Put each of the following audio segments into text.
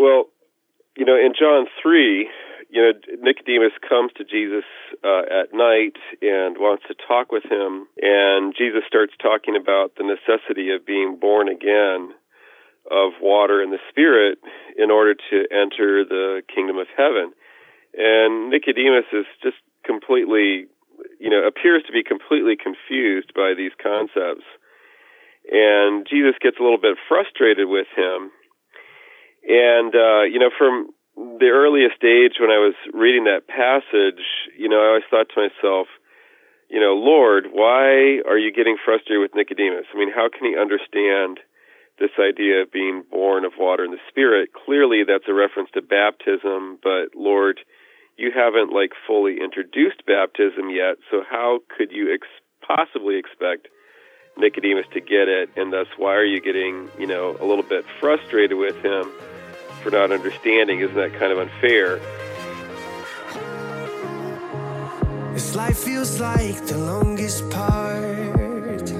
Well, you know, in John 3, you know, Nicodemus comes to Jesus uh, at night and wants to talk with him, and Jesus starts talking about the necessity of being born again of water and the Spirit in order to enter the kingdom of heaven. And Nicodemus is just completely, you know, appears to be completely confused by these concepts. And Jesus gets a little bit frustrated with him. And, uh, you know, from the earliest age when I was reading that passage, you know, I always thought to myself, you know, Lord, why are you getting frustrated with Nicodemus? I mean, how can he understand this idea of being born of water and the Spirit? Clearly, that's a reference to baptism, but Lord, you haven't like fully introduced baptism yet, so how could you ex- possibly expect Nicodemus to get it? And thus, why are you getting, you know, a little bit frustrated with him? for not understanding. Isn't that kind of unfair? This life feels like the longest part,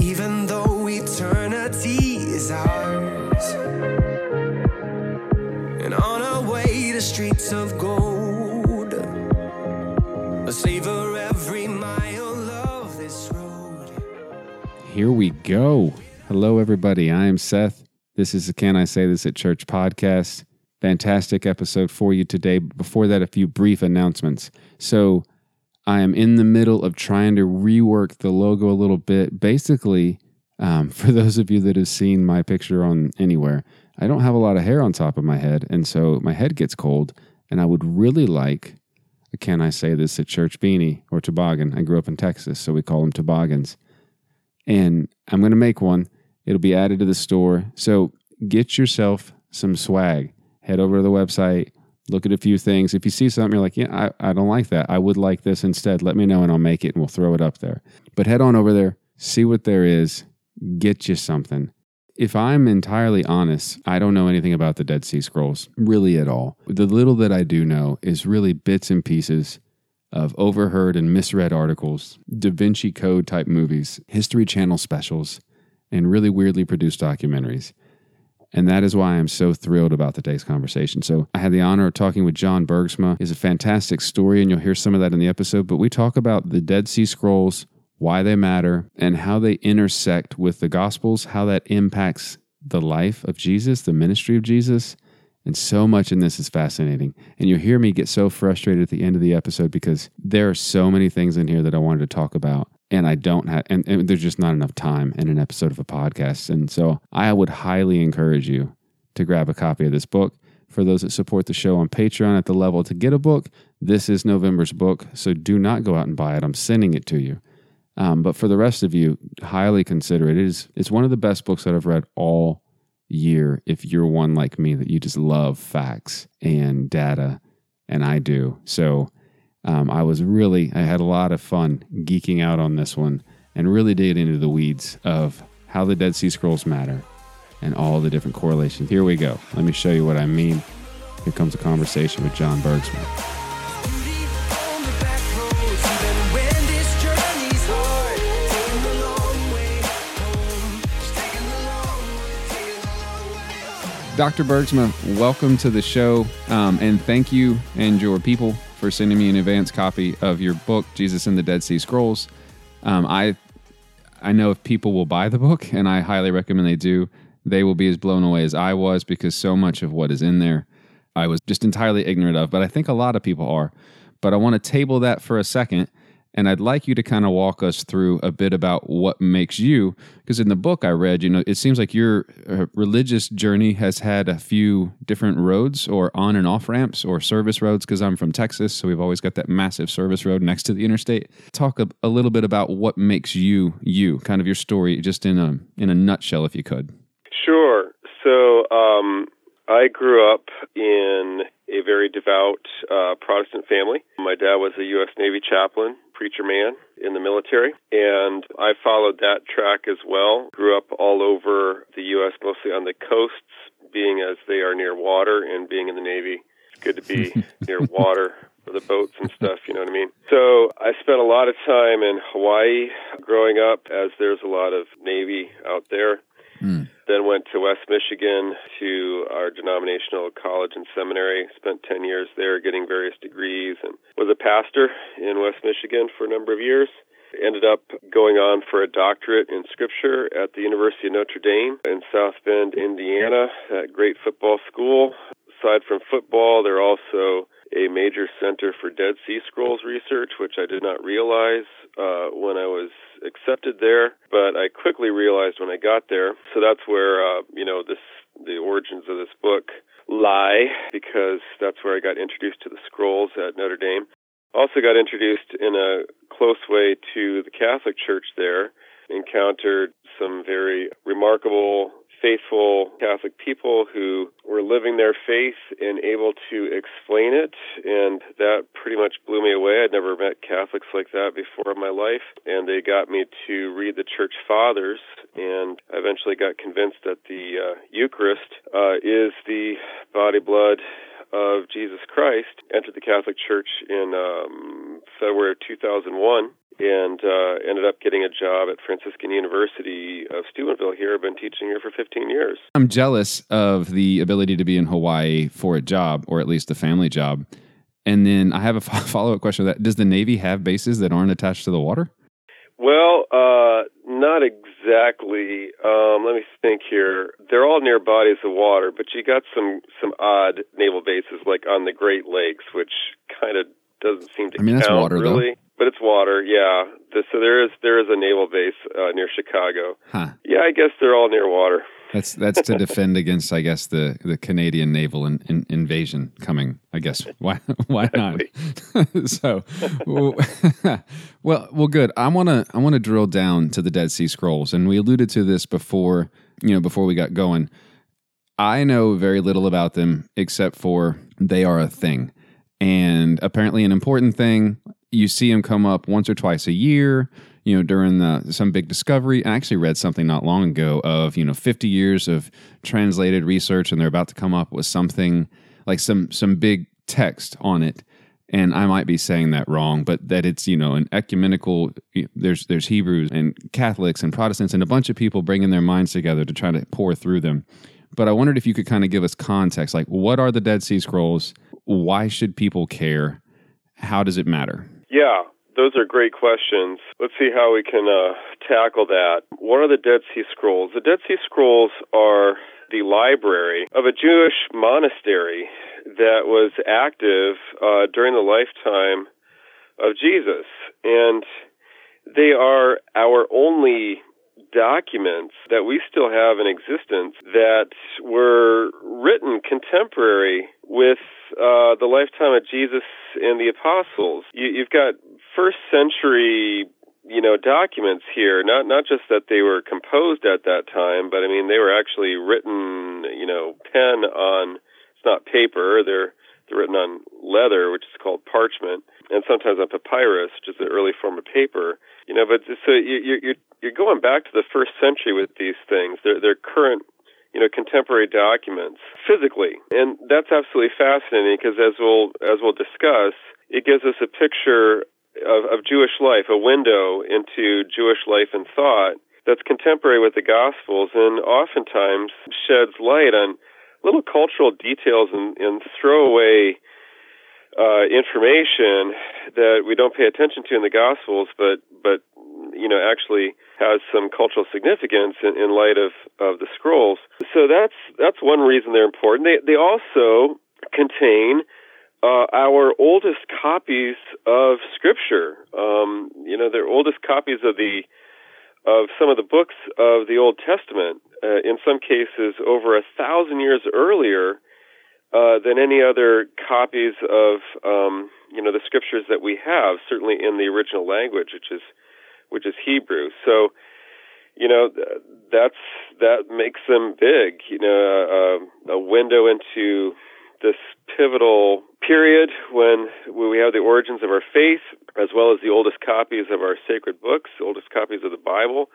even though eternity is ours. And on our way to streets of Here we go. Hello, everybody. I am Seth. This is the Can I Say This at Church podcast. Fantastic episode for you today. Before that, a few brief announcements. So, I am in the middle of trying to rework the logo a little bit. Basically, um, for those of you that have seen my picture on anywhere, I don't have a lot of hair on top of my head. And so my head gets cold. And I would really like Can I Say This at Church beanie or toboggan. I grew up in Texas, so we call them toboggans. And I'm going to make one It'll be added to the store. So get yourself some swag. Head over to the website, look at a few things. If you see something, you're like, yeah, I, I don't like that. I would like this instead. Let me know and I'll make it and we'll throw it up there. But head on over there, see what there is, get you something. If I'm entirely honest, I don't know anything about the Dead Sea Scrolls, really at all. The little that I do know is really bits and pieces of overheard and misread articles, Da Vinci Code type movies, History Channel specials, and really weirdly produced documentaries. And that is why I'm so thrilled about today's conversation. So I had the honor of talking with John Bergsma. It's a fantastic story, and you'll hear some of that in the episode. But we talk about the Dead Sea Scrolls, why they matter, and how they intersect with the Gospels, how that impacts the life of Jesus, the ministry of Jesus. And so much in this is fascinating. And you'll hear me get so frustrated at the end of the episode because there are so many things in here that I wanted to talk about and I don't have, and, and, there's just not enough time in an episode of a podcast. And so I would highly encourage you to grab a copy of this book. For those that support the show on Patreon at the level to get a book, this is November's book. So do not go out and buy it. I'm sending it to you. Um, but for the rest of you, highly consider it. It is it's one of the best books that I've read all year. If you're one like me that you just love facts and data, and I do. So um, I was really, I had a lot of fun geeking out on this one and really digging into the weeds of how the Dead Sea Scrolls matter and all the different correlations. Here we go. Let me show you what I mean. Here comes a conversation with John Bergsma. Dr. Bergsma, welcome to the show, um, and thank you and your people for sending me an advance copy of your book, Jesus and the Dead Sea Scrolls. Um, I I know if people will buy the book, and I highly recommend they do, they will be as blown away as I was because so much of what is in there I was just entirely ignorant of. But I think a lot of people are. But I want to table that for a second and I'd like you to kind of walk us through a bit about what makes you, because in the book I read, you know, it seems like your uh, religious journey has had a few different roads or on and off ramps or service roads, because I'm from Texas. So we've always got that massive service road next to the interstate. Talk a, a little bit about what makes you, you, kind of your story, just in a, in a nutshell, if you could. Sure. So, um, I grew up in a very devout uh, Protestant family. My dad was a U.S. Navy chaplain preacher man in the military, and I followed that track as well. Grew up all over the U.S., mostly on the coasts, being as they are near water, and being in the Navy. It's good to be near water for the boats and stuff, you know what I mean? So I spent a lot of time in Hawaii growing up, as there's a lot of Navy out there. Mm. Then went to West Michigan to our denominational college and seminary. Spent 10 years there getting various degrees and was a pastor in West Michigan for a number of years. Ended up going on for a doctorate in scripture at the University of Notre Dame in South Bend, Indiana, a great football school. Aside from football, they're also a major center for Dead Sea Scrolls research, which I did not realize uh, when I was accepted there, but I quickly realized when I got there. So that's where uh, you know this the origins of this book lie because that's where I got introduced to the scrolls at Notre Dame. Also got introduced in a close way to the Catholic Church there. Encountered some very remarkable faithful Catholic people who were living their faith and able to explain it. And that pretty much blew me away. I'd never met Catholics like that before in my life. And they got me to read the Church Fathers. And I eventually got convinced that the uh, Eucharist uh, is the body, blood, of Jesus Christ entered the Catholic Church in um, February of 2001 and uh, ended up getting a job at Franciscan University of Steubenville here. I've been teaching here for 15 years. I'm jealous of the ability to be in Hawaii for a job, or at least a family job. And then I have a follow up question that Does the Navy have bases that aren't attached to the water? Well, uh, not exactly. Um, let me think here. They're all near bodies of water, but you got some some odd naval bases, like on the Great Lakes, which kind of doesn't seem to I mean, count that's water, really. Though. But it's water, yeah. So there is there is a naval base uh, near Chicago. Huh. Yeah, I guess they're all near water. That's that's to defend against, I guess, the, the Canadian naval in, in, invasion coming. I guess why why not? so, well, well, good. I want to I want to drill down to the Dead Sea Scrolls, and we alluded to this before. You know, before we got going, I know very little about them except for they are a thing and apparently an important thing. You see them come up once or twice a year. You know, during the, some big discovery. I actually read something not long ago of you know 50 years of translated research, and they're about to come up with something like some some big text on it. And I might be saying that wrong, but that it's you know an ecumenical. There's there's Hebrews and Catholics and Protestants and a bunch of people bringing their minds together to try to pore through them. But I wondered if you could kind of give us context, like what are the Dead Sea Scrolls? Why should people care? How does it matter? Yeah, those are great questions. Let's see how we can uh, tackle that. What are the Dead Sea Scrolls? The Dead Sea Scrolls are the library of a Jewish monastery that was active uh, during the lifetime of Jesus. And they are our only documents that we still have in existence that were written contemporary with uh, the lifetime of Jesus and the apostles. You, you've got first century you know documents here not not just that they were composed at that time but i mean they were actually written you know pen on it's not paper they're they're written on leather which is called parchment and sometimes on papyrus which is the early form of paper you know but so you you're you're going back to the first century with these things they're they're current you know contemporary documents physically. And that's absolutely fascinating because as we'll as we'll discuss it gives us a picture of, of Jewish life, a window into Jewish life and thought that's contemporary with the Gospels and oftentimes sheds light on little cultural details and, and throwaway uh, information that we don't pay attention to in the Gospels, but but you know actually has some cultural significance in, in light of, of the scrolls. So that's that's one reason they're important. They they also contain uh, our oldest copies of Scripture. Um, you know, they're oldest copies of the of some of the books of the Old Testament. Uh, in some cases, over a thousand years earlier uh, than any other copies of um, you know the Scriptures that we have. Certainly in the original language, which is which is Hebrew. So you know that's that makes them big. You know, uh, a window into this pivotal period when, when we have the origins of our faith, as well as the oldest copies of our sacred books, oldest copies of the Bible.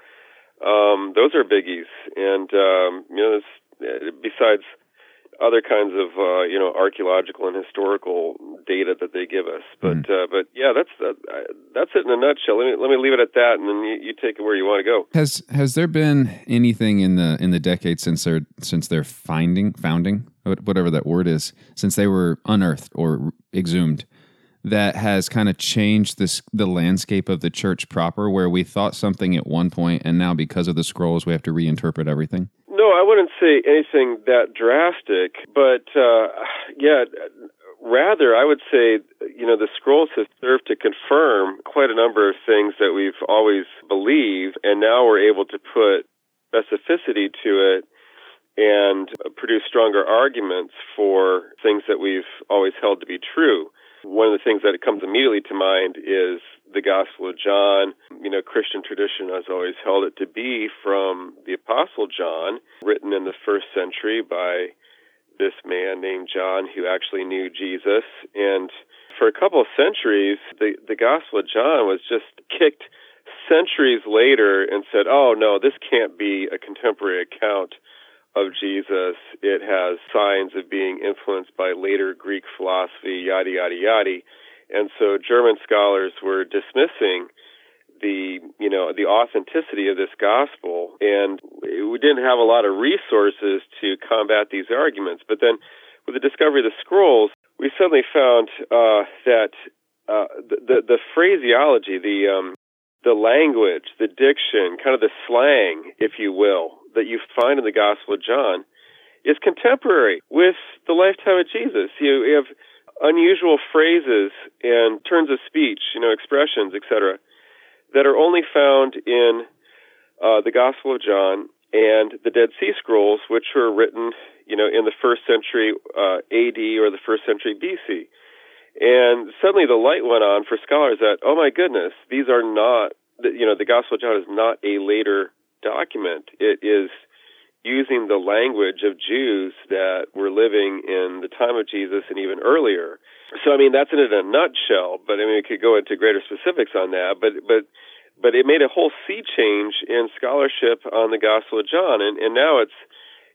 Um, those are biggies, and um, you know, besides other kinds of uh, you know archaeological and historical data that they give us. But mm. uh, but yeah, that's uh, that's it in a nutshell. Let me let me leave it at that, and then you, you, take it where you want to go. Has has there been anything in the in the decades since their since their finding founding whatever that word is since they were unearthed or exhumed? that has kind of changed this the landscape of the church proper where we thought something at one point and now because of the scrolls we have to reinterpret everything no, I wouldn't say anything that drastic, but uh, yeah, rather I would say you know the scrolls have served to confirm quite a number of things that we've always believed, and now we're able to put specificity to it and produce stronger arguments for things that we've always held to be true. One of the things that comes immediately to mind is the Gospel of John. You know, Christian tradition has always held it to be from the Apostle John, written in the first century by this man named John who actually knew Jesus. And for a couple of centuries, the, the Gospel of John was just kicked centuries later and said, oh, no, this can't be a contemporary account of Jesus. It has signs of being influenced by later Greek philosophy, yada, yada, yada. And so German scholars were dismissing the you know the authenticity of this gospel. And we didn't have a lot of resources to combat these arguments. But then with the discovery of the scrolls we suddenly found uh, that uh, the, the, the phraseology the um, the language the diction kind of the slang if you will that you find in the gospel of John is contemporary with the lifetime of Jesus. You have unusual phrases and turns of speech, you know, expressions, etc., that are only found in uh, the Gospel of John and the Dead Sea Scrolls, which were written, you know, in the first century uh, AD or the first century BC. And suddenly the light went on for scholars that, oh my goodness, these are not, you know, the Gospel of John is not a later document. It is using the language of Jews that were living in the time of Jesus and even earlier. So I mean that's in a nutshell, but I mean we could go into greater specifics on that, but but but it made a whole sea change in scholarship on the Gospel of John and and now it's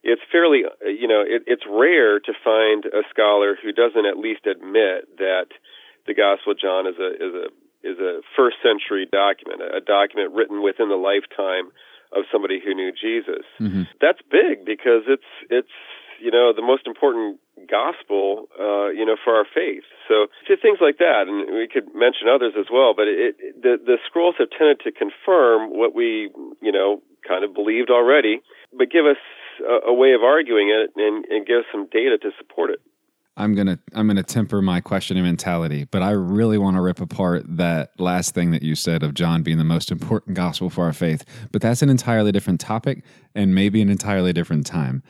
it's fairly you know it, it's rare to find a scholar who doesn't at least admit that the Gospel of John is a is a is a first century document, a document written within the lifetime of somebody who knew Jesus. Mm-hmm. That's big because it's it's you know the most important gospel uh, you know for our faith. So just things like that, and we could mention others as well. But it, it, the the scrolls have tended to confirm what we you know kind of believed already, but give us a, a way of arguing it and, and give us some data to support it. I'm gonna I'm gonna temper my questioning mentality, but I really want to rip apart that last thing that you said of John being the most important gospel for our faith. But that's an entirely different topic and maybe an entirely different time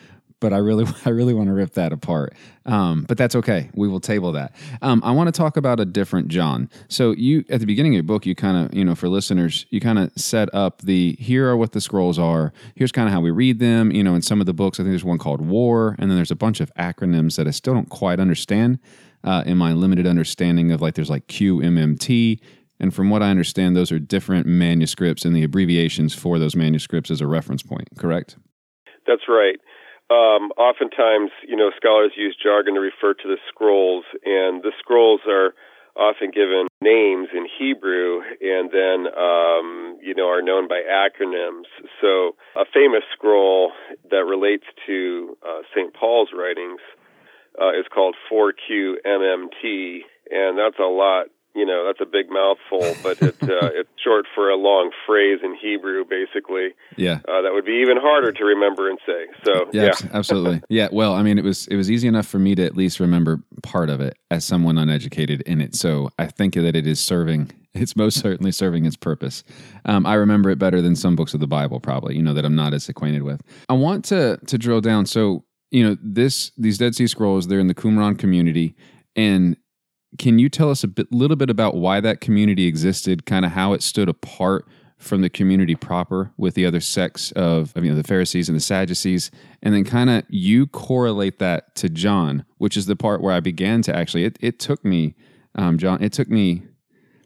but I really, I really want to rip that apart. Um, but that's okay. We will table that. Um, I want to talk about a different John. So you, at the beginning of your book, you kind of, you know, for listeners, you kind of set up the here are what the scrolls are. Here's kind of how we read them. You know, in some of the books, I think there's one called War, and then there's a bunch of acronyms that I still don't quite understand. Uh, in my limited understanding of like, there's like QMMT, and from what I understand, those are different manuscripts, and the abbreviations for those manuscripts as a reference point. Correct? That's right. Um, oftentimes, you know, scholars use jargon to refer to the scrolls, and the scrolls are often given names in Hebrew and then, um, you know, are known by acronyms. So, a famous scroll that relates to uh, St. Paul's writings uh, is called 4QMMT, and that's a lot you know that's a big mouthful, but it, uh, it's short for a long phrase in Hebrew, basically. Yeah, uh, that would be even harder to remember and say. So yeah, yeah. absolutely. Yeah, well, I mean, it was it was easy enough for me to at least remember part of it as someone uneducated in it. So I think that it is serving. It's most certainly serving its purpose. Um, I remember it better than some books of the Bible, probably. You know that I'm not as acquainted with. I want to to drill down. So you know this these Dead Sea Scrolls. They're in the Qumran community, and can you tell us a bit, little bit about why that community existed, kind of how it stood apart from the community proper with the other sects of, you know, the Pharisees and the Sadducees, and then kind of you correlate that to John, which is the part where I began to actually. It, it took me, um, John. It took me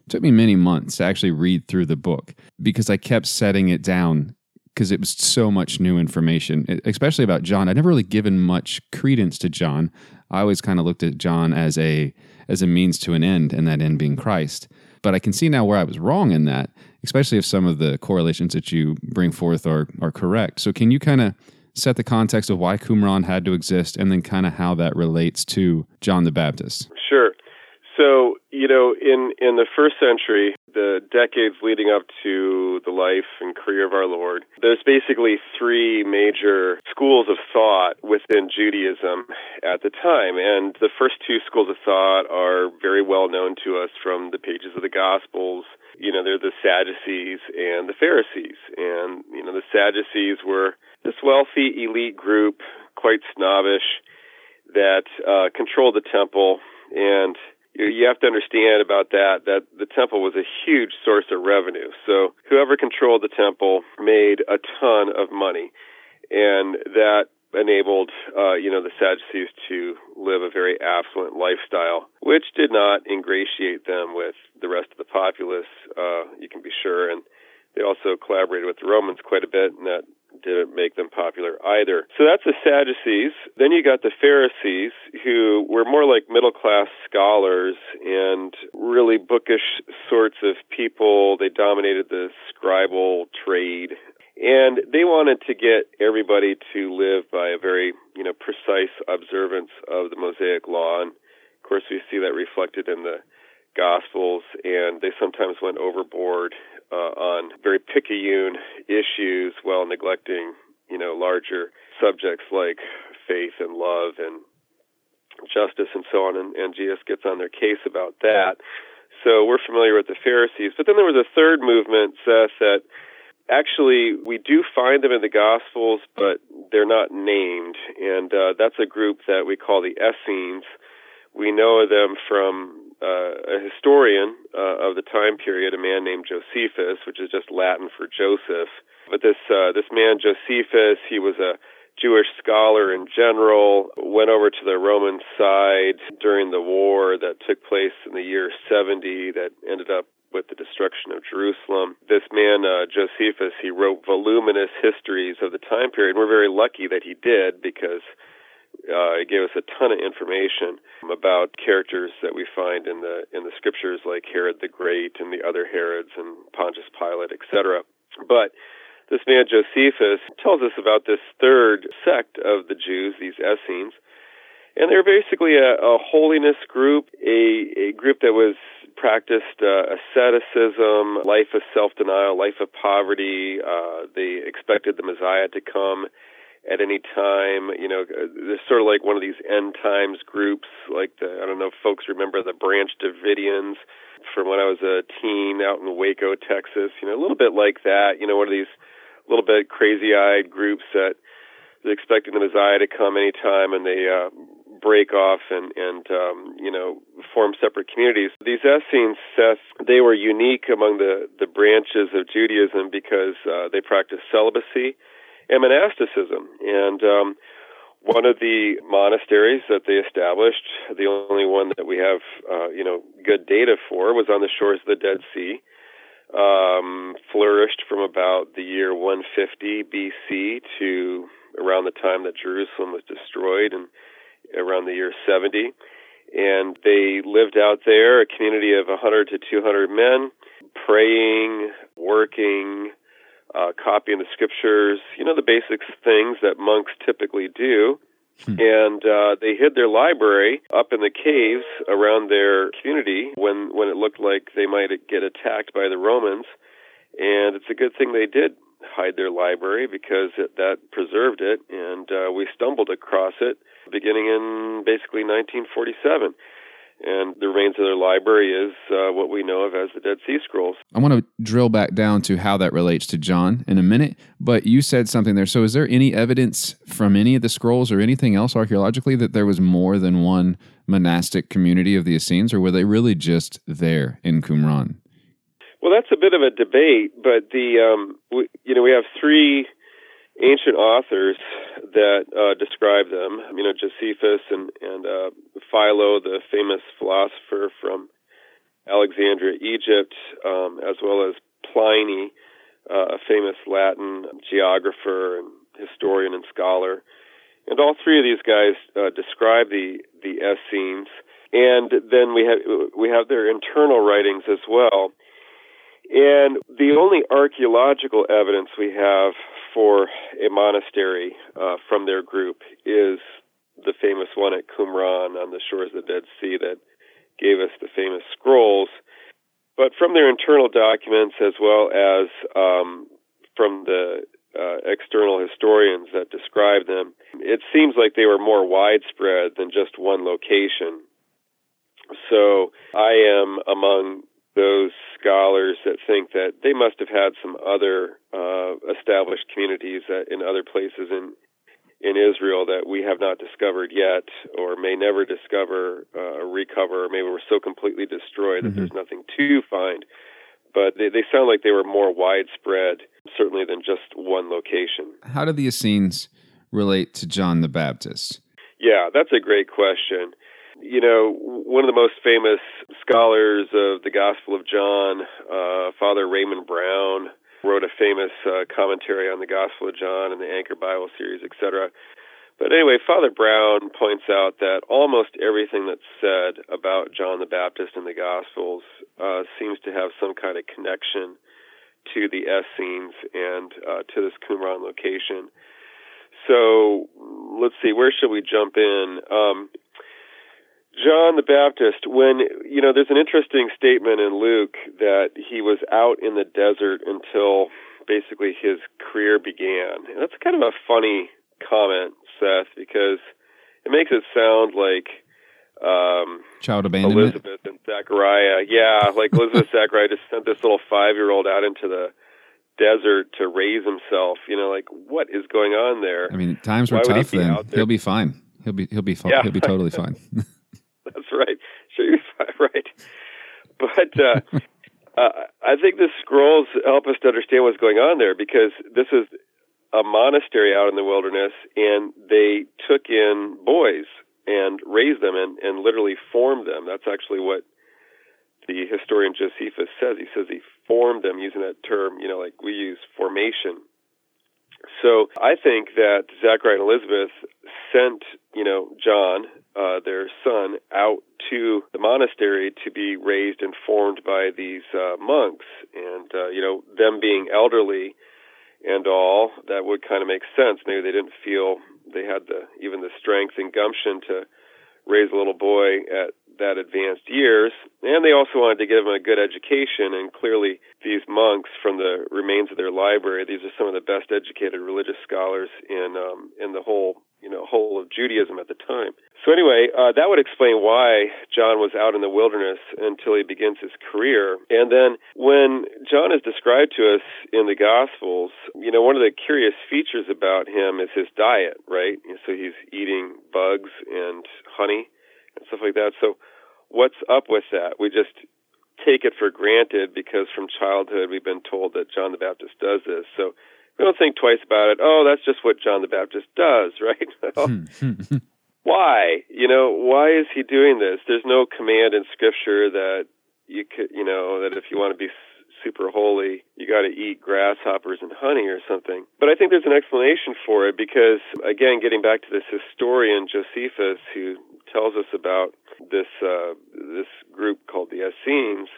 it took me many months to actually read through the book because I kept setting it down because it was so much new information, especially about John. I'd never really given much credence to John. I always kind of looked at John as a as a means to an end, and that end being Christ. But I can see now where I was wrong in that, especially if some of the correlations that you bring forth are are correct. So can you kind of set the context of why Qumran had to exist, and then kind of how that relates to John the Baptist? Sure. So, you know, in, in the first century, the decades leading up to the life and career of our Lord, there's basically three major schools of thought within Judaism at the time. And the first two schools of thought are very well known to us from the pages of the Gospels. You know, they're the Sadducees and the Pharisees. And, you know, the Sadducees were this wealthy elite group, quite snobbish, that uh, controlled the temple and you have to understand about that that the temple was a huge source of revenue. So whoever controlled the temple made a ton of money, and that enabled uh, you know the Sadducees to live a very affluent lifestyle, which did not ingratiate them with the rest of the populace. Uh, you can be sure, and they also collaborated with the Romans quite a bit, and that didn't make them popular either. So that's the Sadducees. Then you got the Pharisees, who were more like middle class scholars and really bookish sorts of people. They dominated the scribal trade. And they wanted to get everybody to live by a very, you know, precise observance of the Mosaic law. And of course, we see that reflected in the Gospels, and they sometimes went overboard uh, on very picayune issues while neglecting, you know, larger subjects like faith and love and justice and so on. And, and Jesus gets on their case about that. So we're familiar with the Pharisees. But then there was a third movement, Seth, that actually we do find them in the Gospels, but they're not named. And uh, that's a group that we call the Essenes. We know them from uh, a historian uh, of the time period, a man named Josephus, which is just Latin for Joseph. But this uh, this man Josephus, he was a Jewish scholar in general, went over to the Roman side during the war that took place in the year 70 that ended up with the destruction of Jerusalem. This man, uh, Josephus, he wrote voluminous histories of the time period. We're very lucky that he did because uh, it gave us a ton of information about characters that we find in the in the scriptures, like Herod the Great and the other Herods and Pontius Pilate, etc. But this man Josephus tells us about this third sect of the Jews, these Essenes, and they're basically a, a holiness group, a, a group that was practiced uh, asceticism, life of self-denial, life of poverty. Uh, they expected the Messiah to come at any time. You know, there's sort of like one of these end times groups, like the I don't know if folks remember the Branch Davidians from when I was a teen out in Waco, Texas. You know, a little bit like that. You know, one of these little bit crazy-eyed groups that is expecting the Messiah to come anytime, and they uh, break off and and um, you know form separate communities. These Essenes, Seth, they were unique among the the branches of Judaism because uh, they practiced celibacy monasticism. And um, one of the monasteries that they established, the only one that we have, uh, you know, good data for, was on the shores of the Dead Sea. Um, flourished from about the year 150 BC to around the time that Jerusalem was destroyed, and around the year 70. And they lived out there, a community of 100 to 200 men, praying, working, uh, copying the scriptures, you know, the basic things that monks typically do. Hmm. And uh, they hid their library up in the caves around their community when, when it looked like they might get attacked by the Romans. And it's a good thing they did hide their library because it, that preserved it. And uh, we stumbled across it beginning in basically 1947 and the remains of their library is uh, what we know of as the Dead Sea Scrolls. I want to drill back down to how that relates to John in a minute, but you said something there. So, is there any evidence from any of the scrolls or anything else archaeologically that there was more than one monastic community of the Essenes, or were they really just there in Qumran? Well, that's a bit of a debate, but the um, we, you know we have three ancient authors that uh, describe them. You know, Josephus and and uh, Philo, the famous philosopher from Alexandria, Egypt, um, as well as Pliny, uh, a famous Latin geographer and historian and scholar. And all three of these guys uh, describe the the Essenes, and then we have we have their internal writings as well. And the only archaeological evidence we have for a monastery uh, from their group is the famous one at Qumran on the shores of the Dead Sea that gave us the famous scrolls. But from their internal documents, as well as um, from the uh, external historians that describe them, it seems like they were more widespread than just one location. So I am among those scholars that think that they must have had some other uh, established communities in other places in in Israel that we have not discovered yet, or may never discover uh, or recover, or maybe we're so completely destroyed that mm-hmm. there's nothing to find. But they, they sound like they were more widespread, certainly than just one location. How do the Essenes relate to John the Baptist? Yeah, that's a great question. You know, one of the most famous scholars of the Gospel of John, uh, Father Raymond Brown, wrote a famous uh, commentary on the Gospel of John and the Anchor Bible series, etc. But anyway, Father Brown points out that almost everything that's said about John the Baptist in the Gospels uh, seems to have some kind of connection to the Essenes and uh, to this Qumran location. So let's see, where should we jump in? Um, John the Baptist, when, you know, there's an interesting statement in Luke that he was out in the desert until basically his career began. And that's kind of a funny comment, Seth, because it makes it sound like um, child abandonment. Elizabeth and Zachariah. Yeah, like Elizabeth Zachariah just sent this little five year old out into the desert to raise himself. You know, like what is going on there? I mean, times were Why tough he then. He'll be fine. He'll be he'll be fine. Yeah. He'll be totally fine. Right. Sure, you're right. But uh, uh, I think the scrolls help us to understand what's going on there because this is a monastery out in the wilderness, and they took in boys and raised them and, and literally formed them. That's actually what the historian Josephus says. He says he formed them using that term, you know, like we use formation. So I think that Zachariah and Elizabeth sent, you know, John uh, their son out to the monastery to be raised and formed by these uh, monks. And, uh, you know, them being elderly and all, that would kind of make sense. Maybe they didn't feel they had the even the strength and gumption to raise a little boy at that advanced years, and they also wanted to give him a good education. And clearly, these monks from the remains of their library, these are some of the best educated religious scholars in um, in the whole you know whole of Judaism at the time. So anyway, uh, that would explain why John was out in the wilderness until he begins his career. And then when John is described to us in the Gospels, you know, one of the curious features about him is his diet, right? So he's eating bugs and honey and stuff like that. So what's up with that? We just take it for granted because from childhood we've been told that John the Baptist does this. So we don't think twice about it. Oh, that's just what John the Baptist does, right? why? You know, why is he doing this? There's no command in Scripture that you could, you know, that if you want to be super holy, you got to eat grasshoppers and honey or something. But I think there's an explanation for it because, again, getting back to this historian Josephus who tells us about this uh, this group called the Essenes,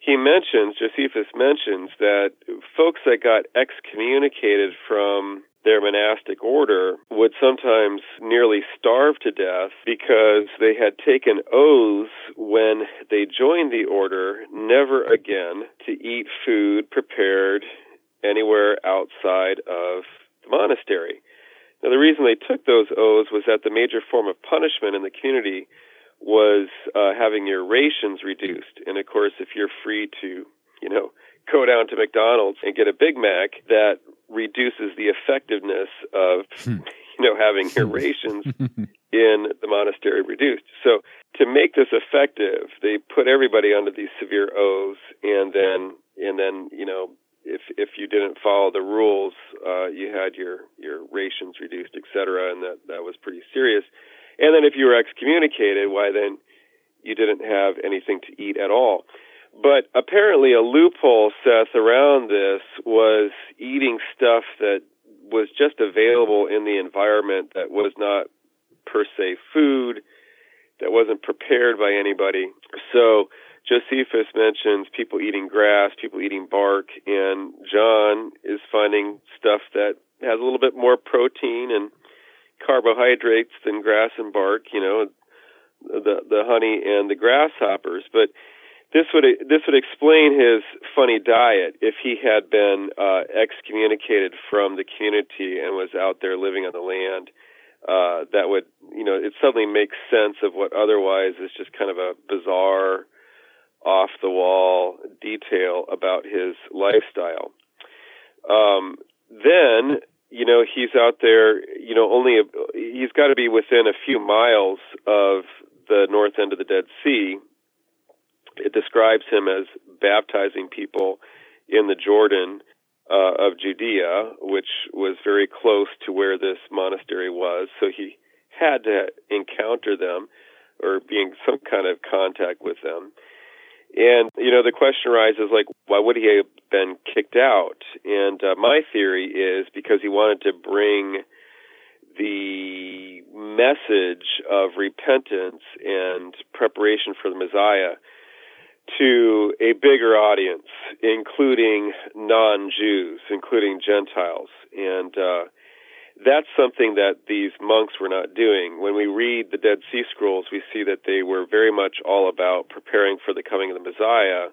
he mentions Josephus mentions that folks that got excommunicated from their monastic order would sometimes nearly starve to death because they had taken oaths when they joined the order never again to eat food prepared anywhere outside of the monastery. Now, the reason they took those oaths was that the major form of punishment in the community was uh, having your rations reduced. And of course, if you're free to, you know, go down to McDonald's and get a Big Mac, that reduces the effectiveness of, hmm. you know, having your rations in the monastery reduced. So to make this effective, they put everybody under these severe oaths, and then and then you know if if you didn't follow the rules, uh, you had your your rations reduced, et cetera, and that that was pretty serious. And then if you were excommunicated, why then you didn't have anything to eat at all. But apparently, a loophole, Seth, around this was eating stuff that was just available in the environment that was not per se food, that wasn't prepared by anybody. So Josephus mentions people eating grass, people eating bark, and John is finding stuff that has a little bit more protein and carbohydrates than grass and bark, you know, the the honey and the grasshoppers. But this would this would explain his funny diet if he had been uh, excommunicated from the community and was out there living on the land. Uh, that would, you know, it suddenly makes sense of what otherwise is just kind of a bizarre off the wall detail about his lifestyle. Um, then, you know, he's out there, you know, only a, he's got to be within a few miles of the north end of the Dead Sea. It describes him as baptizing people in the Jordan uh, of Judea, which was very close to where this monastery was. So he had to encounter them or be in some kind of contact with them. And you know, the question arises like, why would he have been kicked out? And uh, my theory is because he wanted to bring the message of repentance and preparation for the Messiah to a bigger audience, including non-Jews, including Gentiles, and uh, that's something that these monks were not doing. When we read the Dead Sea Scrolls, we see that they were very much all about preparing for the coming of the Messiah,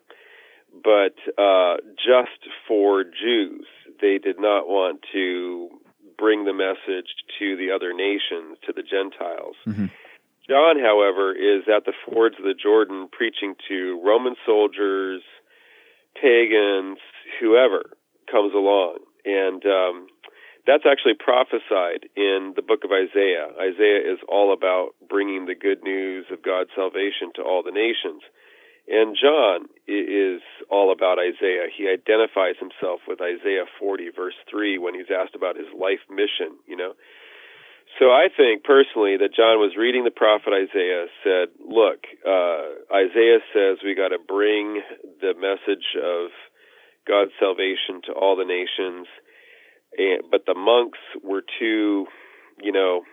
but uh, just for Jews. They did not want to bring the message to the other nations, to the Gentiles. Mm-hmm. John, however, is at the fords of the Jordan preaching to Roman soldiers, pagans, whoever comes along. And um, that's actually prophesied in the book of Isaiah. Isaiah is all about bringing the good news of God's salvation to all the nations. And John is all about Isaiah. He identifies himself with Isaiah 40, verse 3, when he's asked about his life mission, you know. So I think personally that John was reading the prophet Isaiah, said, Look, uh, Isaiah says we got to bring the message of God's salvation to all the nations and, but the monks were too, you know,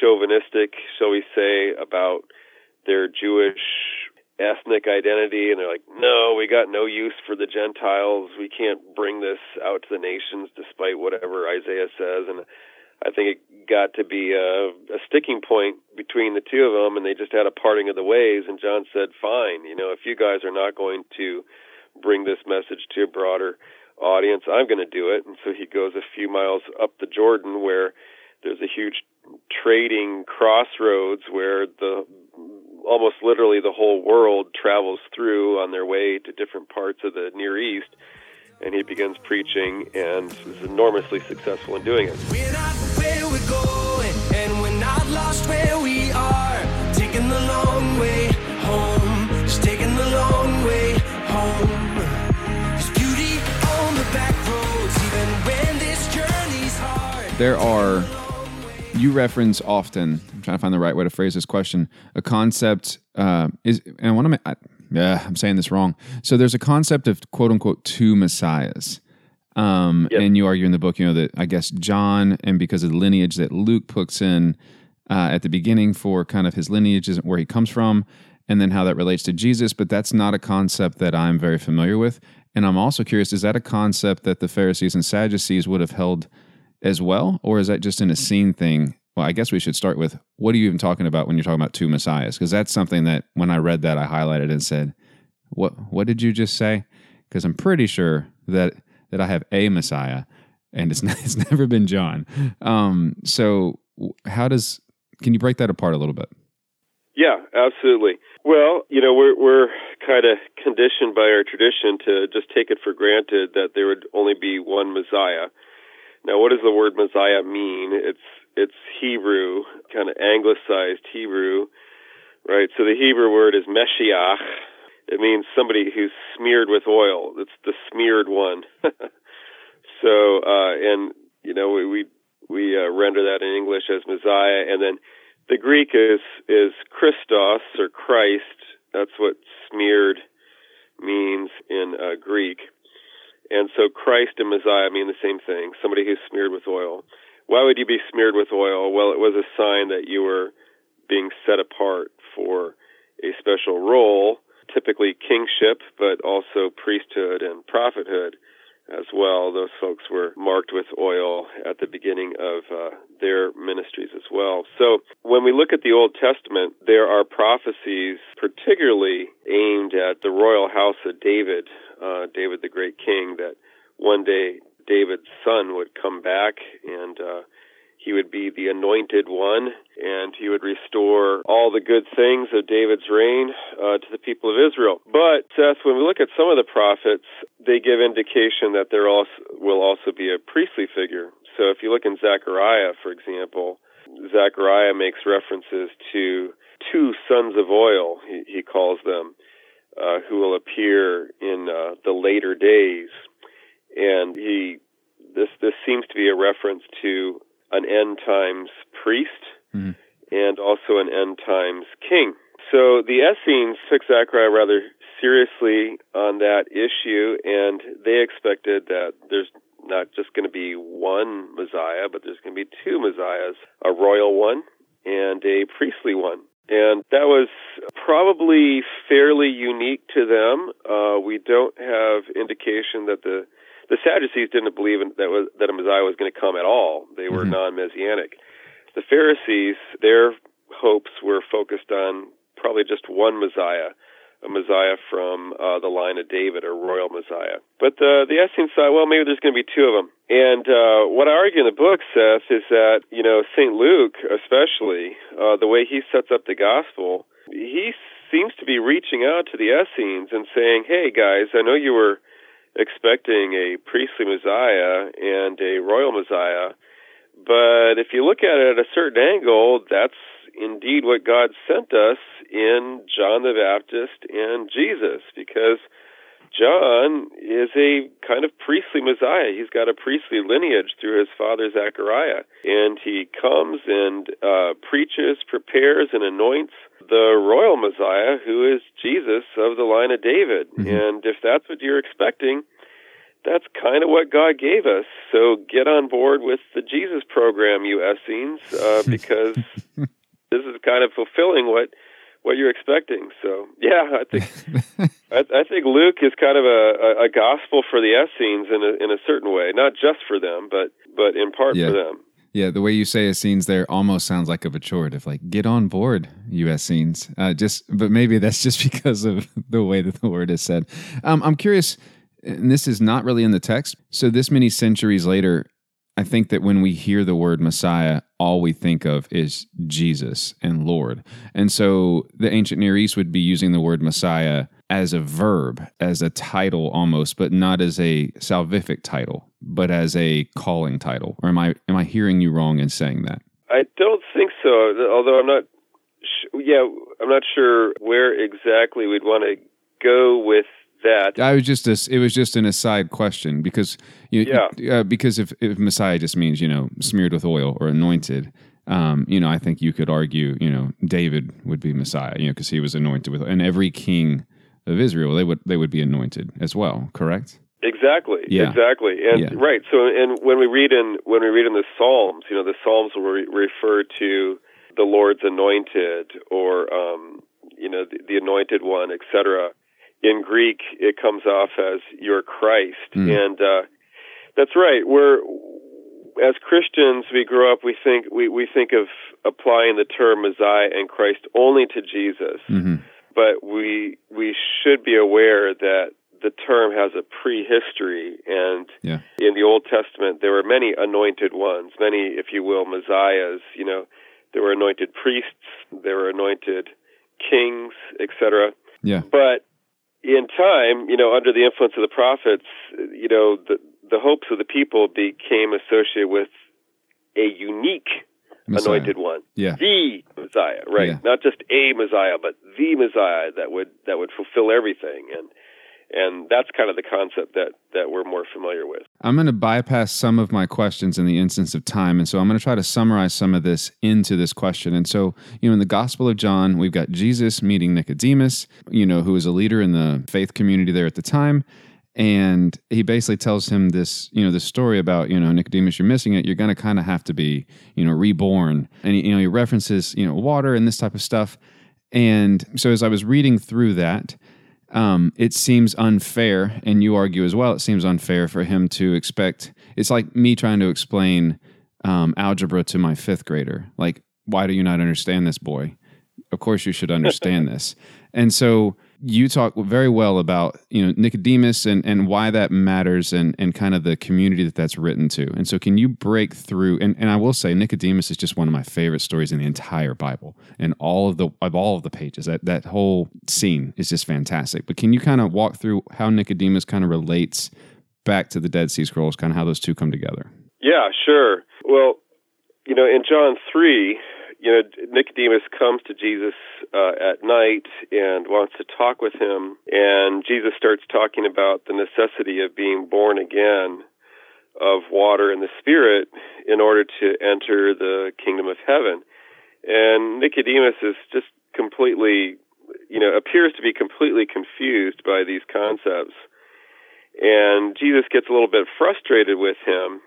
chauvinistic, shall we say, about their Jewish ethnic identity, and they're like, no, we got no use for the Gentiles. We can't bring this out to the nations, despite whatever Isaiah says. And I think it got to be a, a sticking point between the two of them, and they just had a parting of the ways. And John said, fine, you know, if you guys are not going to bring this message to a broader audience, I'm going to do it. And so he goes a few miles up the Jordan where there's a huge trading crossroads where the almost literally the whole world travels through on their way to different parts of the Near East. And he begins preaching and is enormously successful in doing it. We're not where we're going, and we're not lost where we are. Taking the long way there are you reference often i'm trying to find the right way to phrase this question a concept uh, is and want to I, yeah i'm saying this wrong. So there's a concept of quote unquote two messiahs. Um, yep. and you argue in the book you know that i guess john and because of the lineage that luke puts in uh, at the beginning for kind of his lineage isn't where he comes from and then how that relates to jesus but that's not a concept that i'm very familiar with. And i'm also curious is that a concept that the pharisees and sadducees would have held as well, or is that just an Essene thing? Well, I guess we should start with what are you even talking about when you're talking about two messiahs? Because that's something that when I read that, I highlighted and said, "What? What did you just say?" Because I'm pretty sure that that I have a messiah, and it's it's never been John. Um, so, how does can you break that apart a little bit? Yeah, absolutely. Well, you know, we're we're kind of conditioned by our tradition to just take it for granted that there would only be one Messiah. Now, what does the word Messiah mean? It's it's Hebrew, kind of anglicized Hebrew, right? So the Hebrew word is Meshiach. It means somebody who's smeared with oil. It's the smeared one. so, uh, and you know, we we, we uh, render that in English as Messiah, and then the Greek is is Christos or Christ. That's what smeared means in uh, Greek. And so Christ and Messiah mean the same thing somebody who's smeared with oil. Why would you be smeared with oil? Well, it was a sign that you were being set apart for a special role, typically kingship, but also priesthood and prophethood as well. Those folks were marked with oil at the beginning of uh, their ministries as well. So when we look at the Old Testament, there are prophecies particularly aimed at the royal house of David, uh, David the great king, that one day David's son would come back and uh, he would be the anointed one, and he would restore all the good things of David's reign uh, to the people of Israel. But, Seth, when we look at some of the prophets, they give indication that there also, will also be a priestly figure. So if you look in Zechariah, for example, Zechariah makes references to two sons of oil, he, he calls them, uh, who will appear in uh, the later days. And he this this seems to be a reference to an end times priest mm-hmm. and also an end times king. So the Essenes took Zechariah rather seriously on that issue, and they expected that there's not just going to be one Messiah, but there's going to be two Messiahs a royal one and a priestly one. And that was probably fairly unique to them. Uh, we don't have indication that the the Sadducees didn't believe in, that was that a Messiah was going to come at all. They were mm-hmm. non-messianic. The Pharisees, their hopes were focused on probably just one Messiah, a Messiah from uh, the line of David, a royal Messiah. But the the Essenes thought, well, maybe there's going to be two of them. And uh, what I argue in the book, Seth, is that you know Saint Luke, especially uh, the way he sets up the gospel, he seems to be reaching out to the Essenes and saying, "Hey guys, I know you were." Expecting a priestly Messiah and a royal Messiah. But if you look at it at a certain angle, that's indeed what God sent us in John the Baptist and Jesus, because John is a kind of priestly Messiah. He's got a priestly lineage through his father Zechariah. And he comes and uh, preaches, prepares, and anoints the royal Messiah, who is Jesus of the line of David. Mm-hmm. And if that's what you're expecting, that's kind of what God gave us. So get on board with the Jesus program, you Essenes, uh, because this is kind of fulfilling what what you're expecting. So yeah, I think I, I, think Luke is kind of a, a, gospel for the Essenes in a in a certain way, not just for them, but but in part yeah. for them. Yeah, the way you say Essenes there almost sounds like a pejorative, like "get on board, you Essenes." Uh, just, but maybe that's just because of the way that the word is said. Um, I'm curious, and this is not really in the text. So this many centuries later, I think that when we hear the word Messiah, all we think of is Jesus and Lord. And so the ancient Near East would be using the word Messiah as a verb, as a title almost, but not as a salvific title, but as a calling title. Or am I am I hearing you wrong in saying that? I don't think so. Although I'm not, sh- yeah, I'm not sure where exactly we'd want to go with that. I was just a, it was just an aside question because you, yeah. Uh, because if, if Messiah just means you know smeared with oil or anointed, um, you know I think you could argue you know David would be Messiah you know because he was anointed with and every king of Israel they would they would be anointed as well correct exactly yeah. exactly and yeah. right so and when we read in when we read in the Psalms you know the Psalms will re- refer to the Lord's anointed or um, you know the, the anointed one etc in Greek, it comes off as your Christ. Mm. And uh, that's right. We're as Christians, we grow up. We think we, we think of applying the term Messiah and Christ only to Jesus, mm-hmm. but we we should be aware that the term has a prehistory, and yeah. in the Old Testament there were many anointed ones, many, if you will, messiahs. You know, there were anointed priests, there were anointed kings, etc. Yeah. But in time, you know, under the influence of the prophets, you know, the the hopes of the people became associated with a unique Messiah. anointed one, yeah. the Messiah, right? Yeah. Not just a Messiah, but the Messiah that would that would fulfill everything. And and that's kind of the concept that that we're more familiar with. I'm going to bypass some of my questions in the instance of time, and so I'm going to try to summarize some of this into this question. And so, you know, in the Gospel of John, we've got Jesus meeting Nicodemus, you know, who was a leader in the faith community there at the time. And he basically tells him this, you know, this story about, you know, Nicodemus, you're missing it. You're going to kind of have to be, you know, reborn. And, you know, he references, you know, water and this type of stuff. And so as I was reading through that, um, it seems unfair, and you argue as well, it seems unfair for him to expect. It's like me trying to explain um, algebra to my fifth grader. Like, why do you not understand this, boy? Of course, you should understand this. And so you talk very well about you know Nicodemus and and why that matters and and kind of the community that that's written to. And so can you break through and and I will say Nicodemus is just one of my favorite stories in the entire Bible and all of the of all of the pages. That that whole scene is just fantastic. But can you kind of walk through how Nicodemus kind of relates back to the Dead Sea Scrolls, kind of how those two come together? Yeah, sure. Well, you know, in John 3, you know, Nicodemus comes to Jesus uh, at night and wants to talk with him, and Jesus starts talking about the necessity of being born again of water and the Spirit in order to enter the kingdom of heaven. And Nicodemus is just completely, you know, appears to be completely confused by these concepts. And Jesus gets a little bit frustrated with him.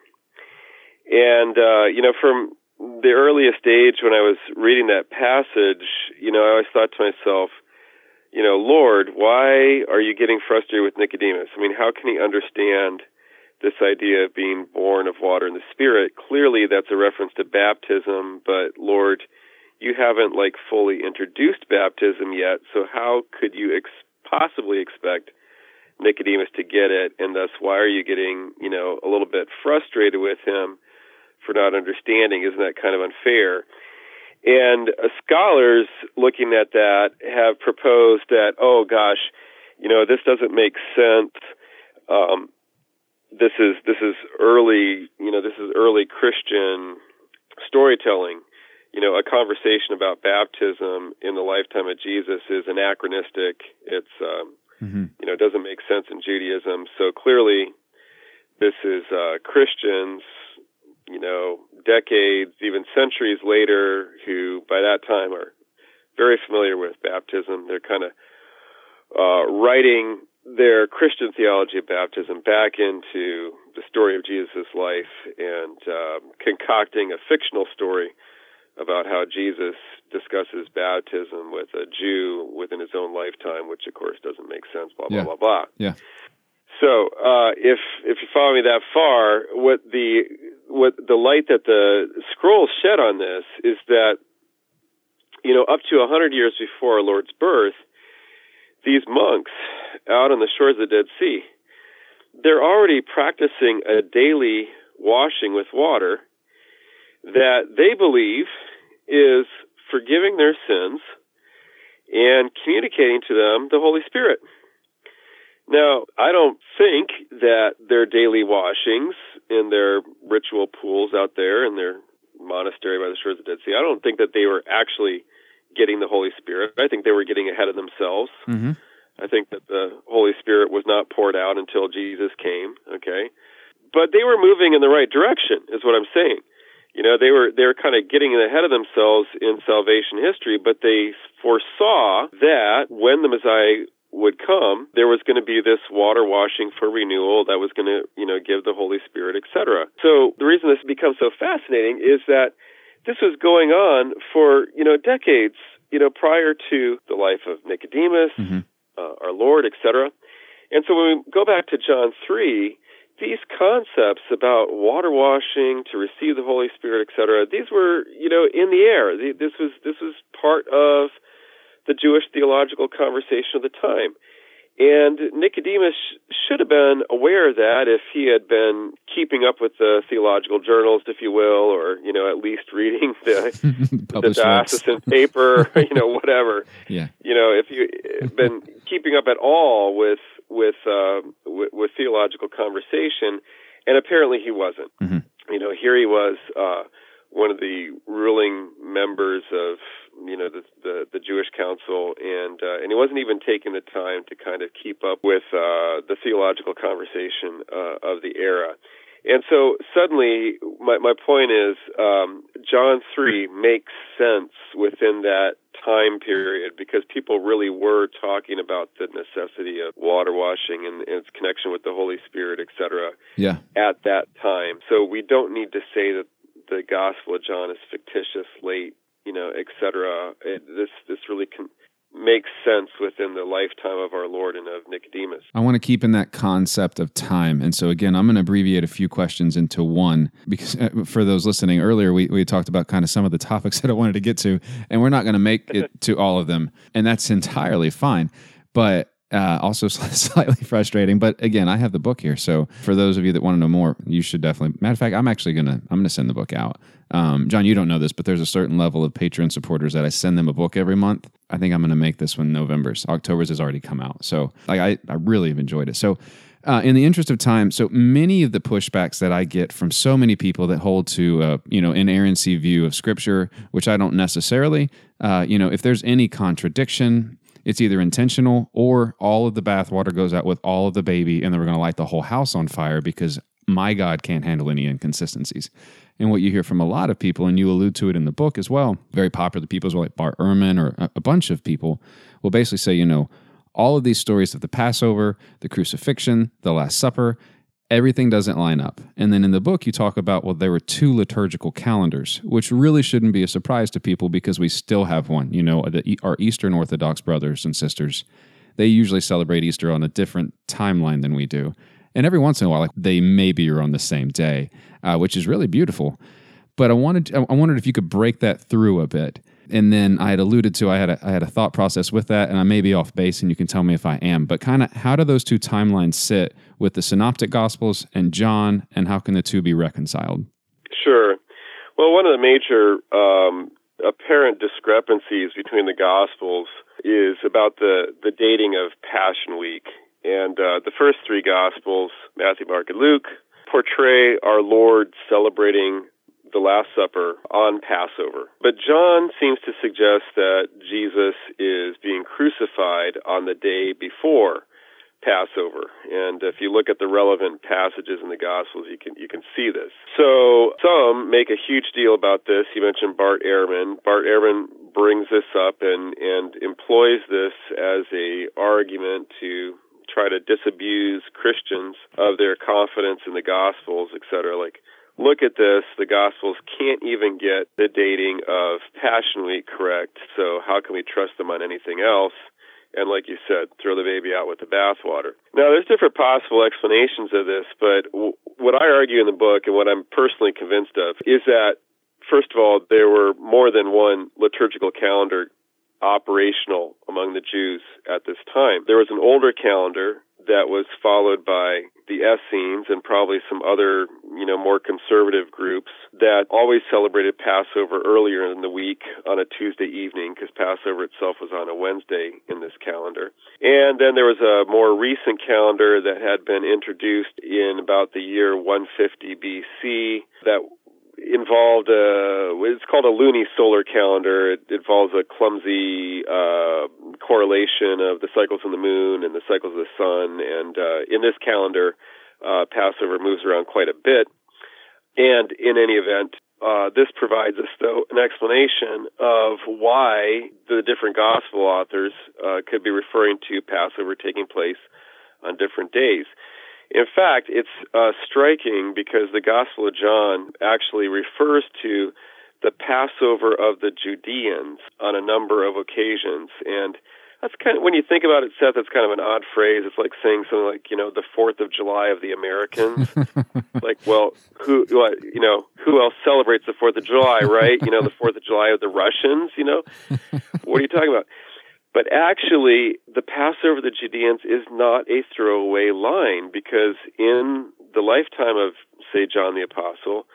And, uh, you know, from the earliest age when I was reading that passage, you know, I always thought to myself, you know, Lord, why are you getting frustrated with Nicodemus? I mean, how can he understand this idea of being born of water and the Spirit? Clearly, that's a reference to baptism, but Lord, you haven't like fully introduced baptism yet, so how could you ex- possibly expect Nicodemus to get it? And thus, why are you getting, you know, a little bit frustrated with him? For not understanding. Isn't that kind of unfair? And uh, scholars looking at that have proposed that, oh gosh, you know, this doesn't make sense. Um, this is this is early, you know, this is early Christian storytelling. You know, a conversation about baptism in the lifetime of Jesus is anachronistic. It's um, mm-hmm. you know, it doesn't make sense in Judaism. So clearly, this is uh, Christians you know, decades, even centuries later, who by that time are very familiar with baptism. They're kind of uh, writing their Christian theology of baptism back into the story of Jesus' life and uh, concocting a fictional story about how Jesus discusses baptism with a Jew within his own lifetime, which of course doesn't make sense. Blah blah yeah. blah blah. Yeah. So uh, if if you follow me that far, what the what the light that the scrolls shed on this is that you know up to a hundred years before our Lord's birth, these monks out on the shores of the Dead Sea, they're already practicing a daily washing with water that they believe is forgiving their sins and communicating to them the Holy Spirit. Now, I don't think that their daily washings in their ritual pools out there in their monastery by the shores of the Dead Sea, I don't think that they were actually getting the Holy Spirit. I think they were getting ahead of themselves. Mm-hmm. I think that the Holy Spirit was not poured out until Jesus came, okay? But they were moving in the right direction, is what I'm saying. You know, they were they were kind of getting ahead of themselves in salvation history, but they foresaw that when the Messiah would come, there was going to be this water washing for renewal that was going to, you know, give the Holy Spirit, etc. So the reason this becomes so fascinating is that this was going on for, you know, decades, you know, prior to the life of Nicodemus, mm-hmm. uh, our Lord, etc. And so when we go back to John 3, these concepts about water washing to receive the Holy Spirit, etc., these were, you know, in the air. This was this was part of the Jewish theological conversation of the time. And Nicodemus should have been aware of that if he had been keeping up with the theological journals, if you will, or you know at least reading the the diocesan paper, you know whatever. Yeah. You know if you been keeping up at all with with uh, with, with theological conversation, and apparently he wasn't. Mm-hmm. You know here he was. Uh, one of the ruling members of you know the the, the Jewish council, and uh, and he wasn't even taking the time to kind of keep up with uh, the theological conversation uh, of the era. And so suddenly, my, my point is, um, John 3 makes sense within that time period because people really were talking about the necessity of water washing and, and its connection with the Holy Spirit, etc. Yeah. At that time, so we don't need to say that the Gospel of John is fictitious, late, you know, etc. This this really can makes sense within the lifetime of our Lord and of Nicodemus. I want to keep in that concept of time. And so, again, I'm going to abbreviate a few questions into one because uh, for those listening earlier, we, we talked about kind of some of the topics that I wanted to get to, and we're not going to make it to all of them. And that's entirely fine. But uh, also slightly frustrating. But again, I have the book here, so for those of you that want to know more, you should definitely. Matter of fact, I'm actually gonna I'm gonna send the book out. Um, John, you don't know this, but there's a certain level of Patreon supporters that I send them a book every month. I think I'm gonna make this one November's. October's has already come out, so like I I really have enjoyed it. So. Uh, in the interest of time, so many of the pushbacks that I get from so many people that hold to, uh, you know, inerrancy view of Scripture, which I don't necessarily, uh, you know, if there's any contradiction, it's either intentional or all of the bathwater goes out with all of the baby, and then we're going to light the whole house on fire because my God can't handle any inconsistencies. And what you hear from a lot of people, and you allude to it in the book as well, very popular people as well, like Bart Ehrman or a bunch of people, will basically say, you know, all of these stories of the Passover, the crucifixion, the Last Supper, everything doesn't line up. And then in the book, you talk about, well, there were two liturgical calendars, which really shouldn't be a surprise to people because we still have one. You know, the, our Eastern Orthodox brothers and sisters, they usually celebrate Easter on a different timeline than we do. And every once in a while, like they maybe are on the same day, uh, which is really beautiful. But I wanted, I wondered if you could break that through a bit and then I had alluded to I had a, I had a thought process with that, and I may be off base, and you can tell me if I am. But kind of how do those two timelines sit with the Synoptic Gospels and John, and how can the two be reconciled? Sure. Well, one of the major um, apparent discrepancies between the Gospels is about the the dating of Passion Week, and uh, the first three Gospels, Matthew, Mark, and Luke, portray our Lord celebrating the Last Supper on Passover. But John seems to suggest that Jesus is being crucified on the day before Passover. And if you look at the relevant passages in the Gospels, you can you can see this. So some make a huge deal about this. You mentioned Bart Ehrman. Bart Ehrman brings this up and and employs this as a argument to try to disabuse Christians of their confidence in the Gospels, etc. Like look at this, the Gospels can't even get the dating of Passion Week correct, so how can we trust them on anything else? And like you said, throw the baby out with the bathwater. Now, there's different possible explanations of this, but w- what I argue in the book and what I'm personally convinced of is that, first of all, there were more than one liturgical calendar operational among the Jews at this time. There was an older calendar that was followed by the Essenes and probably some other, you know, more conservative groups that always celebrated Passover earlier in the week on a Tuesday evening because Passover itself was on a Wednesday in this calendar. And then there was a more recent calendar that had been introduced in about the year 150 BC that involved a it's called a lunisolar calendar. It involves a clumsy uh, correlation of the cycles of the moon and the cycles of the sun. And uh, in this calendar, uh, Passover moves around quite a bit. And in any event, uh, this provides us, though, an explanation of why the different gospel authors uh, could be referring to Passover taking place on different days. In fact, it's uh, striking because the Gospel of John actually refers to the Passover of the Judeans on a number of occasions. And that's kind of, when you think about it, Seth, it's kind of an odd phrase. It's like saying something like, you know, the 4th of July of the Americans. like, well, who, what, you know, who else celebrates the 4th of July, right? You know, the 4th of July of the Russians, you know? What are you talking about? But actually, the Passover of the Judeans is not a throwaway line because in the lifetime of, say, John the Apostle,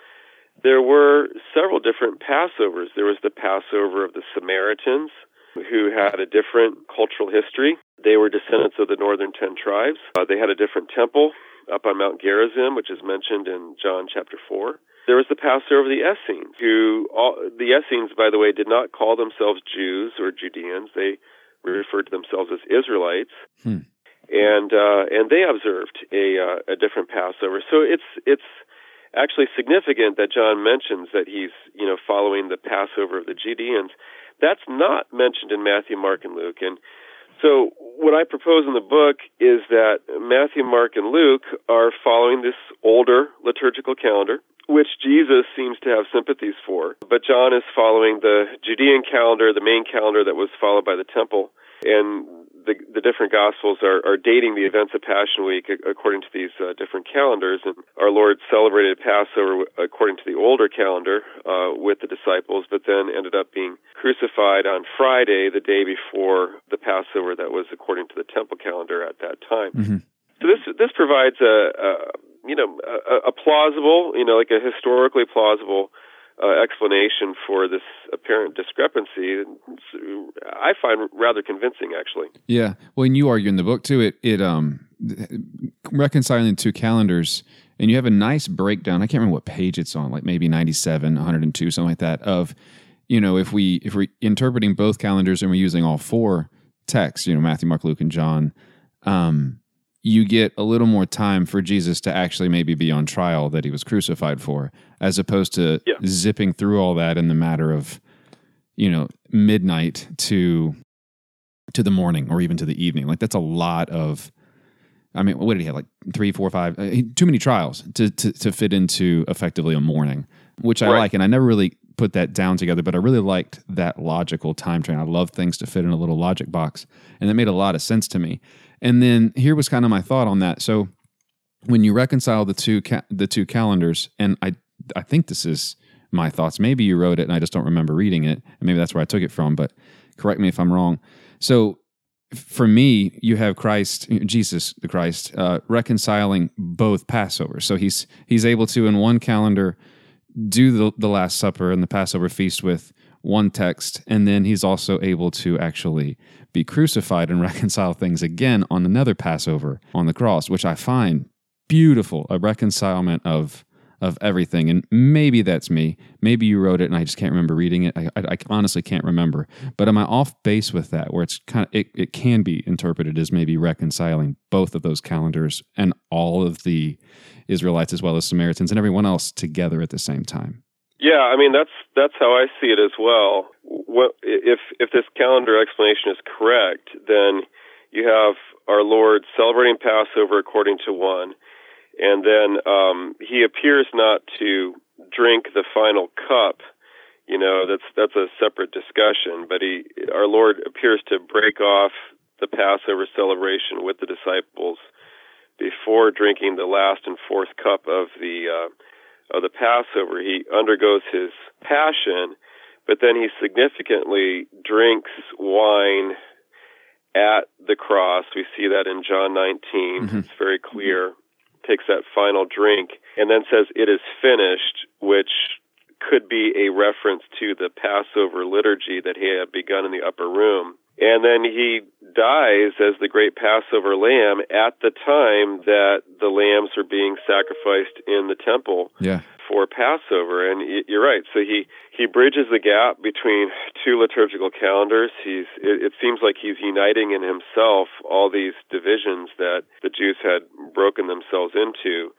there were several different Passovers. There was the Passover of the Samaritans, who had a different cultural history. They were descendants of the northern ten tribes. Uh, they had a different temple up on Mount Gerizim, which is mentioned in John chapter 4. There was the Passover of the Essenes, who all, the Essenes, by the way, did not call themselves Jews or Judeans. They referred to themselves as Israelites. Hmm and uh, and they observed a uh, a different Passover. So it's it's actually significant that John mentions that he's you know following the Passover of the Judeans. That's not mentioned in Matthew, Mark, and Luke. And so what I propose in the book is that Matthew, Mark, and Luke are following this older liturgical calendar. Which Jesus seems to have sympathies for. But John is following the Judean calendar, the main calendar that was followed by the temple. And the, the different gospels are, are dating the events of Passion Week according to these uh, different calendars. And our Lord celebrated Passover according to the older calendar uh, with the disciples, but then ended up being crucified on Friday, the day before the Passover that was according to the temple calendar at that time. Mm-hmm. So this this provides a, a you know a, a plausible, you know, like a historically plausible uh, explanation for this apparent discrepancy. I find rather convincing, actually. Yeah, well, and you argue in the book too. It it um reconciling two calendars, and you have a nice breakdown. I can't remember what page it's on, like maybe ninety seven, one hundred and two, something like that. Of you know, if we if we're interpreting both calendars and we're using all four texts, you know, Matthew, Mark, Luke, and John. Um, you get a little more time for Jesus to actually maybe be on trial that he was crucified for, as opposed to yeah. zipping through all that in the matter of, you know, midnight to to the morning or even to the evening. Like that's a lot of. I mean, what did he have? Like three, four, five? Uh, too many trials to, to to fit into effectively a morning, which I right. like, and I never really put that down together, but I really liked that logical time train. I love things to fit in a little logic box, and that made a lot of sense to me. And then here was kind of my thought on that. So when you reconcile the two ca- the two calendars, and I I think this is my thoughts. Maybe you wrote it, and I just don't remember reading it. Maybe that's where I took it from. But correct me if I'm wrong. So for me, you have Christ, Jesus the Christ, uh, reconciling both Passover. So he's he's able to in one calendar do the the Last Supper and the Passover feast with one text, and then he's also able to actually be crucified and reconcile things again on another Passover on the cross, which I find beautiful a reconcilement of of everything. And maybe that's me. Maybe you wrote it and I just can't remember reading it. I, I, I, honestly can't remember. But am I off base with that where it's kind of, it, it can be interpreted as maybe reconciling both of those calendars and all of the Israelites as well as Samaritans and everyone else together at the same time? Yeah, I mean that's that's how I see it as well. What, if if this calendar explanation is correct, then you have our Lord celebrating Passover according to one, and then um, he appears not to drink the final cup. You know, that's that's a separate discussion. But he, our Lord, appears to break off the Passover celebration with the disciples before drinking the last and fourth cup of the uh, of the Passover, he undergoes his passion, but then he significantly drinks wine at the cross. We see that in John 19. Mm-hmm. It's very clear. Takes that final drink and then says, It is finished, which could be a reference to the Passover liturgy that he had begun in the upper room. And then he dies as the great Passover lamb at the time that the lambs are being sacrificed in the temple yeah. for Passover. And you're right. So he, he bridges the gap between two liturgical calendars. He's, it, it seems like he's uniting in himself all these divisions that the Jews had broken themselves into.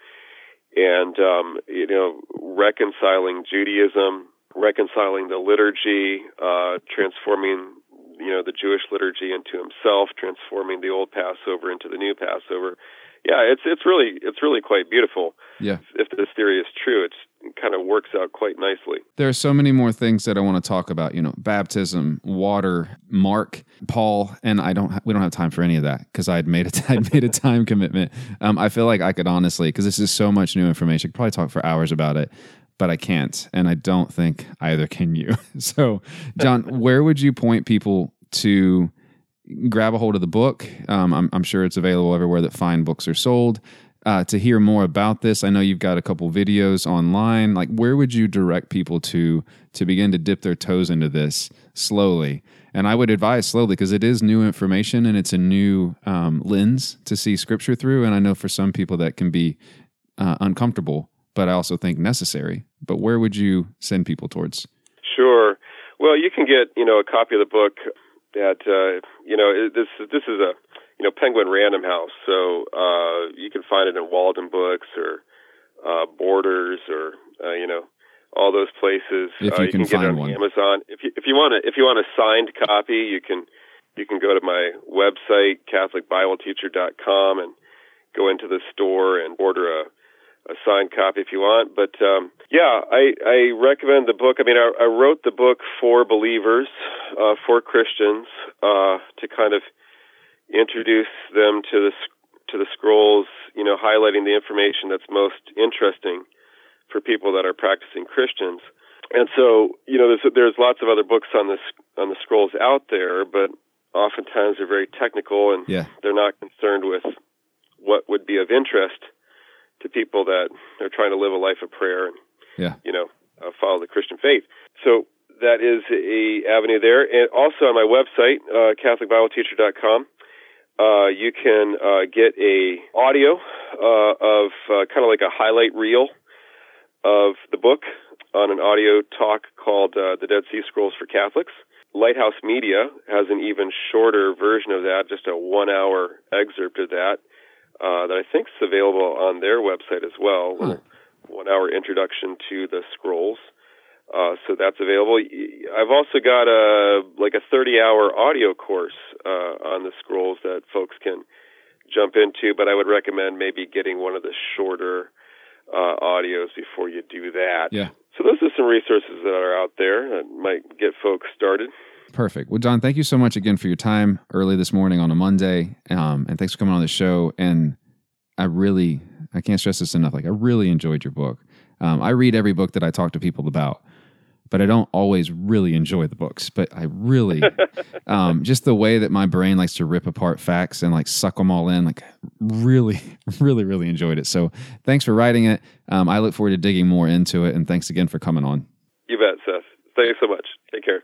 And, um, you know, reconciling Judaism, reconciling the liturgy, uh, transforming you know the Jewish liturgy into himself, transforming the old Passover into the new Passover. Yeah, it's it's really it's really quite beautiful. Yeah, if this theory is true, it's, it kind of works out quite nicely. There are so many more things that I want to talk about. You know, baptism, water, Mark, Paul, and I don't. We don't have time for any of that because I had made a I'd made a time commitment. Um, I feel like I could honestly because this is so much new information. I could probably talk for hours about it but I can't, and I don't think either can you. So, John, where would you point people to grab a hold of the book? Um, I'm, I'm, sure it's available everywhere that fine books are sold. Uh, to hear more about this, I know you've got a couple videos online. Like, where would you direct people to to begin to dip their toes into this slowly? And I would advise slowly because it is new information and it's a new um, lens to see Scripture through. And I know for some people that can be uh, uncomfortable but I also think necessary. But where would you send people towards? Sure. Well, you can get you know a copy of the book at uh, you know it, this this is a you know Penguin Random House, so uh, you can find it in Walden Books or uh, Borders or uh, you know all those places. If you, uh, you can, can, get it on one. Amazon. If you if you want to if you want a signed copy, you can you can go to my website catholicbibleteacher.com and go into the store and order a a signed copy if you want. But um, yeah, I, I recommend the book. I mean, I, I wrote the book for believers, uh, for Christians, uh, to kind of introduce them to the to the scrolls. You know, highlighting the information that's most interesting for people that are practicing Christians. And so, you know, there's there's lots of other books on this on the scrolls out there, but oftentimes they're very technical and yeah. they're not concerned with what would be of interest to people that are trying to live a life of prayer and yeah. you know uh, follow the Christian faith. So that is a avenue there, and also on my website uh, CatholicBibleTeacher.com. Uh, you can uh, get a audio uh, of uh, kind of like a highlight reel of the book on an audio talk called uh, "The Dead Sea Scrolls for Catholics." Lighthouse Media has an even shorter version of that, just a one-hour excerpt of that uh, that I think is available on their website as well. Huh. One hour introduction to the scrolls. Uh, so that's available. I've also got a like a 30 hour audio course uh, on the scrolls that folks can jump into, but I would recommend maybe getting one of the shorter uh, audios before you do that. Yeah. So those are some resources that are out there that might get folks started. Perfect. Well, John, thank you so much again for your time early this morning on a Monday, um, and thanks for coming on the show. And I really, I can't stress this enough. Like, I really enjoyed your book. Um, I read every book that I talk to people about, but I don't always really enjoy the books. But I really, um, just the way that my brain likes to rip apart facts and like suck them all in, like really, really, really enjoyed it. So thanks for writing it. Um, I look forward to digging more into it, and thanks again for coming on. You bet, Seth. Thanks so much. Take care.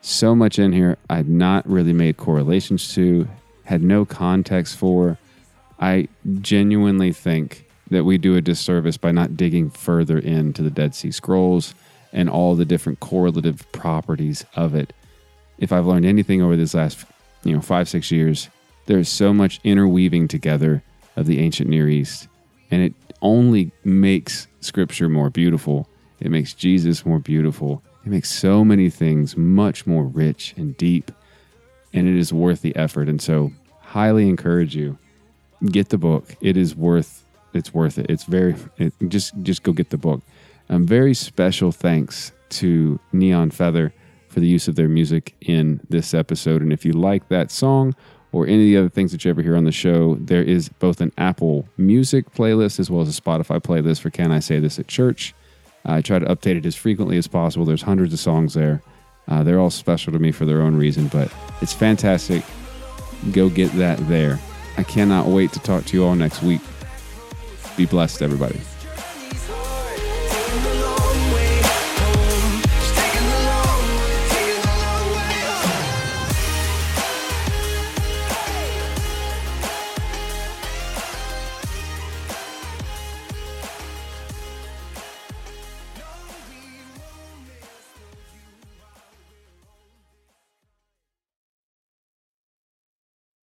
So much in here I'd not really made correlations to, had no context for. I genuinely think that we do a disservice by not digging further into the Dead Sea Scrolls and all the different correlative properties of it. If I've learned anything over this last, you know, five, six years, there's so much interweaving together of the ancient Near East. And it only makes scripture more beautiful. It makes Jesus more beautiful. It makes so many things much more rich and deep, and it is worth the effort. And so, highly encourage you get the book. It is worth it's worth it. It's very it, just just go get the book. Um, very special thanks to Neon Feather for the use of their music in this episode. And if you like that song or any of the other things that you ever hear on the show, there is both an Apple Music playlist as well as a Spotify playlist for Can I Say This at Church. I try to update it as frequently as possible. There's hundreds of songs there. Uh, they're all special to me for their own reason, but it's fantastic. Go get that there. I cannot wait to talk to you all next week. Be blessed, everybody.